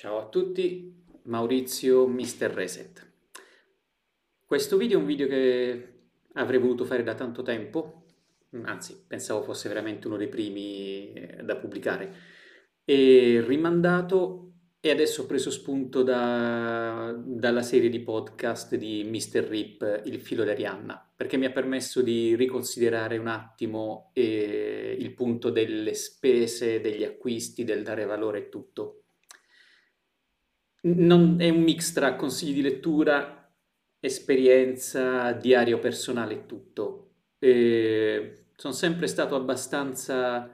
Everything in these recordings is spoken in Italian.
Ciao a tutti, Maurizio Mr. Reset. Questo video è un video che avrei voluto fare da tanto tempo, anzi pensavo fosse veramente uno dei primi eh, da pubblicare, e rimandato e adesso ho preso spunto da- dalla serie di podcast di Mr. Rip, Il filo d'Arianna, perché mi ha permesso di riconsiderare un attimo eh, il punto delle spese, degli acquisti, del dare valore e tutto. Non, è un mix tra consigli di lettura, esperienza, diario personale e tutto. E sono sempre stato abbastanza,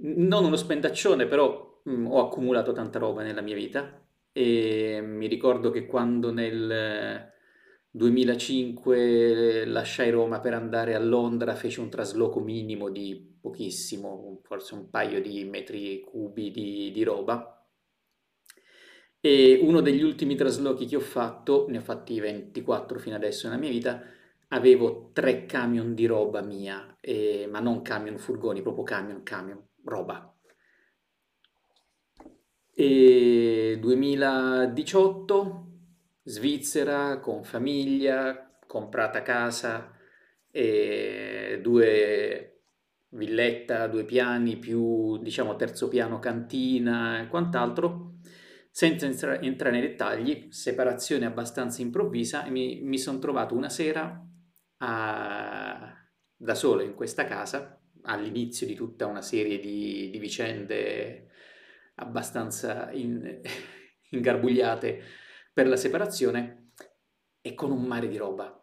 non uno spendaccione, però mh, ho accumulato tanta roba nella mia vita e mi ricordo che quando nel 2005 lasciai Roma per andare a Londra feci un trasloco minimo di pochissimo, forse un paio di metri cubi di, di roba e uno degli ultimi traslochi che ho fatto, ne ho fatti 24 fino adesso nella mia vita, avevo tre camion di roba mia, eh, ma non camion furgoni, proprio camion, camion, roba. E 2018, Svizzera, con famiglia, comprata casa, e due villetta, due piani più, diciamo, terzo piano cantina e quant'altro senza entra- entrare nei dettagli, separazione abbastanza improvvisa, mi, mi sono trovato una sera a- da solo in questa casa, all'inizio di tutta una serie di, di vicende abbastanza in- ingarbugliate per la separazione, e con un mare di roba.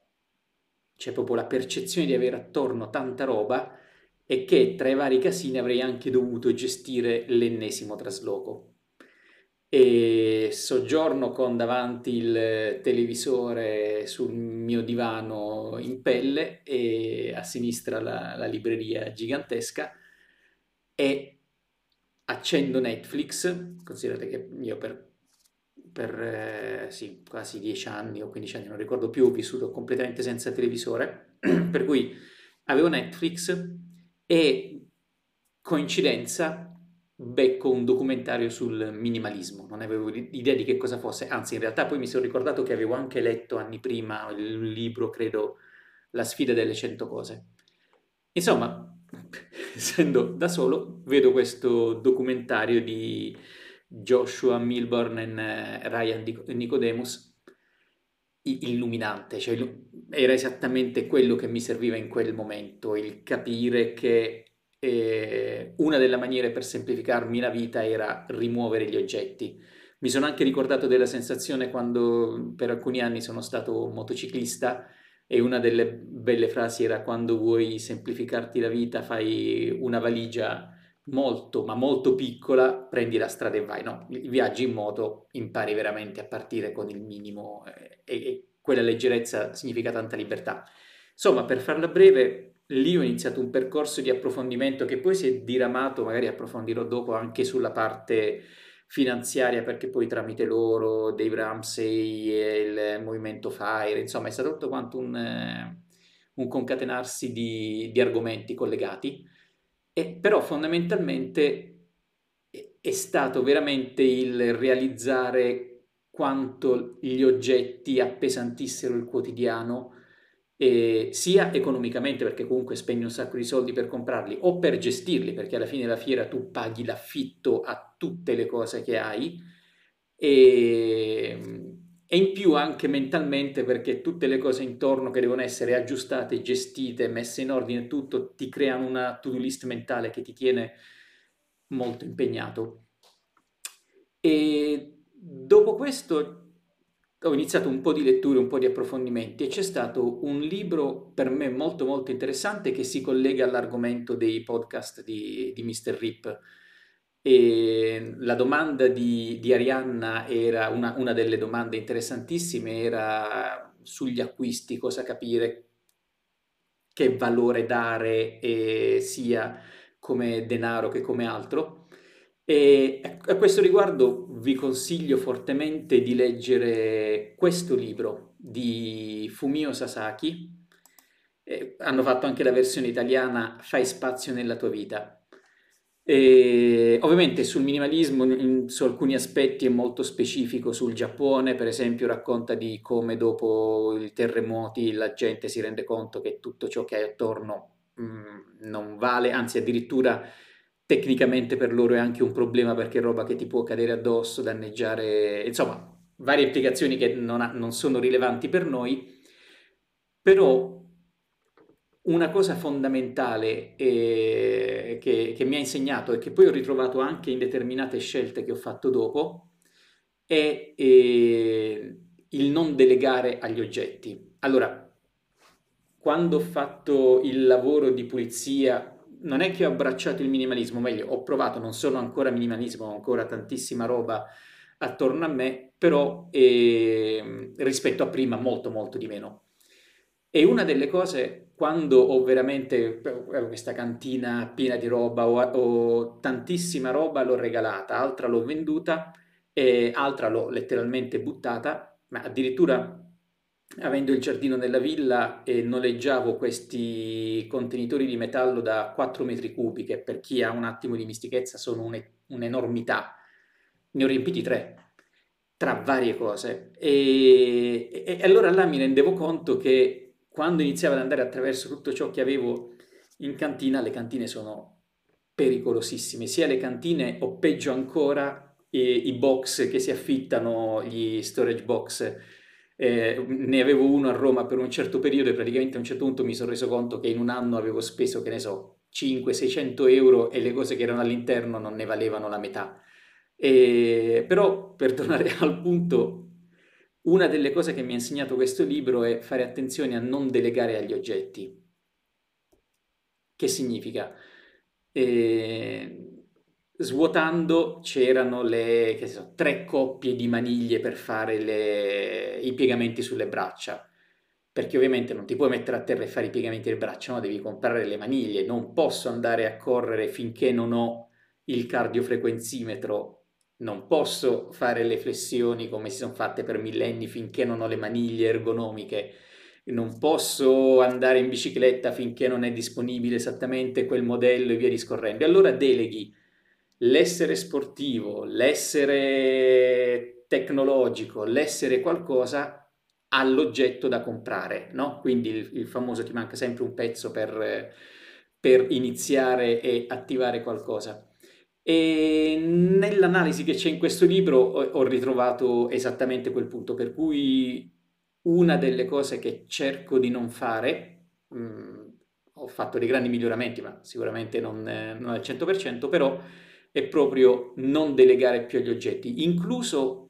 C'è proprio la percezione di avere attorno tanta roba e che tra i vari casini avrei anche dovuto gestire l'ennesimo trasloco e soggiorno con davanti il televisore sul mio divano in pelle e a sinistra la, la libreria gigantesca e accendo Netflix, considerate che io per, per eh, sì, quasi dieci anni o 15 anni, non ricordo più, ho vissuto completamente senza televisore, per cui avevo Netflix e coincidenza becco un documentario sul minimalismo, non avevo idea di che cosa fosse, anzi in realtà poi mi sono ricordato che avevo anche letto anni prima il libro, credo, La sfida delle cento cose. Insomma, essendo da solo, vedo questo documentario di Joshua Milburn e eh, Ryan Nicodemus, illuminante, cioè era esattamente quello che mi serviva in quel momento, il capire che e una delle maniere per semplificarmi la vita era rimuovere gli oggetti. Mi sono anche ricordato della sensazione quando per alcuni anni sono stato motociclista e una delle belle frasi era quando vuoi semplificarti la vita fai una valigia molto ma molto piccola, prendi la strada e vai. No, viaggi in moto impari veramente a partire con il minimo eh, e, e quella leggerezza significa tanta libertà. Insomma, per farla breve, lì ho iniziato un percorso di approfondimento che poi si è diramato, magari approfondirò dopo, anche sulla parte finanziaria, perché poi tramite loro, Dave Ramsey e il movimento FIRE, insomma è stato tutto quanto un, eh, un concatenarsi di, di, argomenti collegati, e, però fondamentalmente è stato veramente il realizzare quanto gli oggetti appesantissero il quotidiano, eh, sia economicamente perché comunque spendi un sacco di soldi per comprarli o per gestirli perché alla fine della fiera tu paghi l'affitto a tutte le cose che hai e, e in più anche mentalmente perché tutte le cose intorno che devono essere aggiustate, gestite, messe in ordine tutto ti creano una to-do list mentale che ti tiene molto impegnato. E dopo questo ho iniziato un po' di letture, un po' di approfondimenti e c'è stato un libro per me molto molto interessante che si collega all'argomento dei podcast di, di Mr. Rip. E la domanda di, di Arianna era una, una, delle domande interessantissime, era sugli acquisti, cosa capire, che valore dare eh, sia come denaro che come altro. E a questo riguardo vi consiglio fortemente di leggere questo libro di Fumio Sasaki. Eh, hanno fatto anche la versione italiana Fai spazio nella tua vita. E ovviamente sul minimalismo, in- su alcuni aspetti è molto specifico sul Giappone, per esempio racconta di come dopo i terremoti la gente si rende conto che tutto ciò che hai attorno mm, non vale, anzi addirittura tecnicamente per loro è anche un problema perché è roba che ti può cadere addosso, danneggiare, insomma, varie implicazioni che non, ha- non sono rilevanti per noi, però una cosa fondamentale eh, che, che mi ha insegnato e che poi ho ritrovato anche in determinate scelte che ho fatto dopo è eh, il non delegare agli oggetti. Allora, quando ho fatto il lavoro di pulizia, non è che ho abbracciato il minimalismo, meglio, ho provato, non sono ancora minimalismo, ho ancora tantissima roba attorno a me, però eh, rispetto a prima molto molto di meno. E una delle cose, quando ho veramente eh, questa cantina piena di roba, ho, ho tantissima roba, l'ho regalata, altra l'ho venduta e altra l'ho letteralmente buttata, ma addirittura avendo il giardino nella villa e noleggiavo questi contenitori di metallo da 4 metri cubi, che per chi ha un attimo di mistichezza sono un'enormità. Ne ho riempiti tre, tra varie cose. E, e, e allora là mi rendevo conto che quando iniziavo ad andare attraverso tutto ciò che avevo in cantina, le cantine sono pericolosissime, sia le cantine o peggio ancora i, i box che si affittano, gli storage box. Eh, ne avevo uno a Roma per un certo periodo e praticamente a un certo punto mi sono reso conto che in un anno avevo speso, che ne so, 500-600 euro e le cose che erano all'interno non ne valevano la metà. E, però per tornare al punto, una delle cose che mi ha insegnato questo libro è fare attenzione a non delegare agli oggetti. Che significa? Eh, svuotando c'erano le so, tre coppie di maniglie per fare le, i piegamenti sulle braccia. Perché ovviamente non ti puoi mettere a terra e fare i piegamenti delle braccia, no? Devi comprare le maniglie. Non posso andare a correre finché non ho il cardiofrequenzimetro non posso fare le flessioni come si sono fatte per millenni finché non ho le maniglie ergonomiche, non posso andare in bicicletta finché non è disponibile esattamente quel modello e via discorrendo. E allora deleghi l'essere sportivo, l'essere tecnologico, l'essere qualcosa all'oggetto da comprare, no? Quindi il, il, famoso ti manca sempre un pezzo per, per iniziare e attivare qualcosa. E nell'analisi che c'è in questo libro ho, ritrovato esattamente quel punto, per cui una delle cose che cerco di non fare, mh, mm, ho fatto dei grandi miglioramenti, ma sicuramente non, non al 100%, però è proprio non delegare più agli oggetti, incluso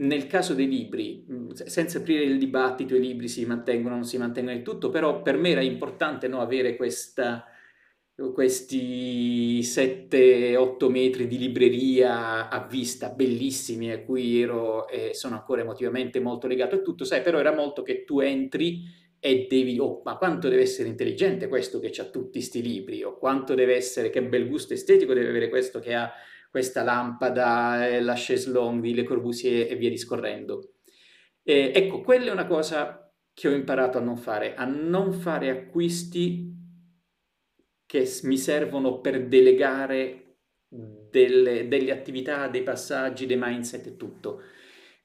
nel caso dei libri, mm, senza aprire il dibattito, i libri si mantengono, non si mantengono e tutto, però per me era importante no, avere questa questi 7-8 metri di libreria a vista, bellissimi, a cui ero e sono ancora emotivamente molto legato e tutto, sai, però era molto che tu entri e devi, oh, ma quanto deve essere intelligente questo che ha tutti questi libri, o quanto deve essere, che bel gusto estetico deve avere questo che ha questa lampada, eh, la chaise longue di Le Corbusier e via discorrendo. E, ecco, quella è una cosa che ho imparato a non fare, a non fare acquisti che mi servono per delegare delle, delle attività, dei passaggi, dei mindset e tutto.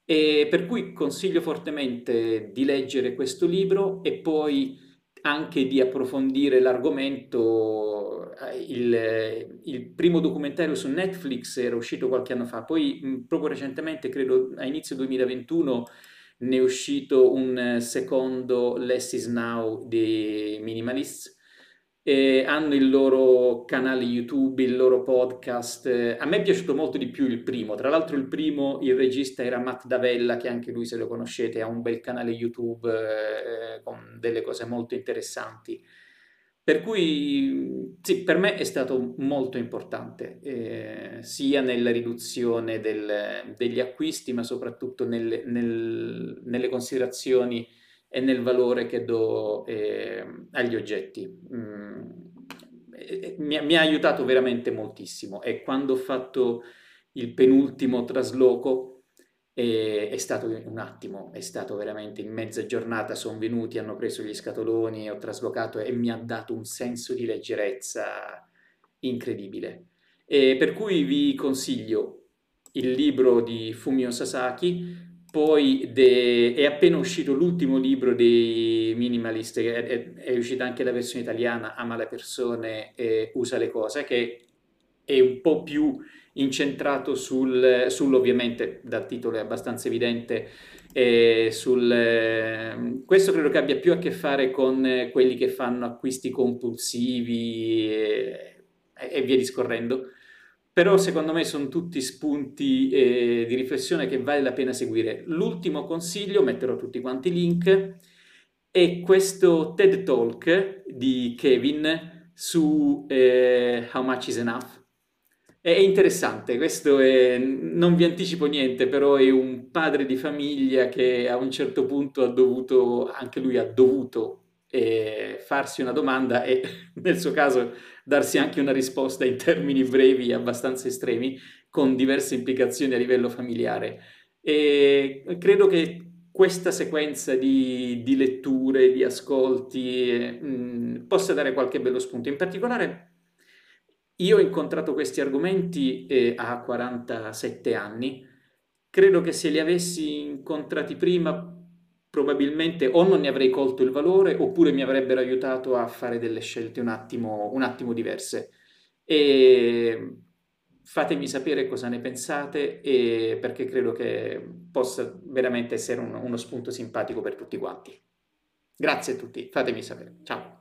E per cui consiglio fortemente di leggere questo libro e poi anche di approfondire l'argomento. Il, il, primo documentario su Netflix era uscito qualche anno fa, poi proprio recentemente, credo a inizio 2021, ne è uscito un secondo Less is Now di Minimalists eh, hanno il loro canale YouTube, il loro podcast. A me è piaciuto molto di più il primo. Tra l'altro, il primo, il regista era Matt Davella, che anche lui, se lo conoscete, ha un bel canale YouTube eh, con delle cose molto interessanti. Per cui, sì, per me è stato molto importante, eh, sia nella riduzione del, degli acquisti, ma soprattutto nel, nel, nelle considerazioni e nel valore che do eh, agli oggetti. Mm, mi, mi, ha aiutato veramente moltissimo e quando ho fatto il penultimo trasloco eh, è stato un attimo, è stato veramente in mezza giornata, sono venuti, hanno preso gli scatoloni, ho traslocato e mi ha dato un senso di leggerezza incredibile. E per cui vi consiglio il libro di Fumio Sasaki, poi de... è appena uscito l'ultimo libro dei minimalist, è, è, è, uscita anche la versione italiana, Ama le persone e usa le cose, che è un po' più incentrato sul, sul ovviamente dal titolo è abbastanza evidente, eh, sul, eh, questo credo che abbia più a che fare con eh, quelli che fanno acquisti compulsivi e, e via discorrendo. Però secondo me sono tutti spunti eh, di riflessione che vale la pena seguire. L'ultimo consiglio, metterò tutti quanti i link, è questo TED Talk di Kevin su eh, How Much is Enough è interessante, questo è, non vi anticipo niente, però è un padre di famiglia che a un certo punto ha dovuto, anche lui ha dovuto eh, farsi una domanda e nel suo caso darsi anche una risposta in termini brevi abbastanza estremi, con diverse implicazioni a livello familiare. E credo che questa sequenza di, di letture, di ascolti, eh, mh, possa dare qualche bello spunto. In particolare io ho incontrato questi argomenti eh, a 47 anni, credo che se li avessi incontrati prima probabilmente o non ne avrei colto il valore oppure mi avrebbero aiutato a fare delle scelte un attimo, un attimo diverse. E fatemi sapere cosa ne pensate perché credo che possa veramente essere un, uno spunto simpatico per tutti quanti. Grazie a tutti, fatemi sapere. Ciao.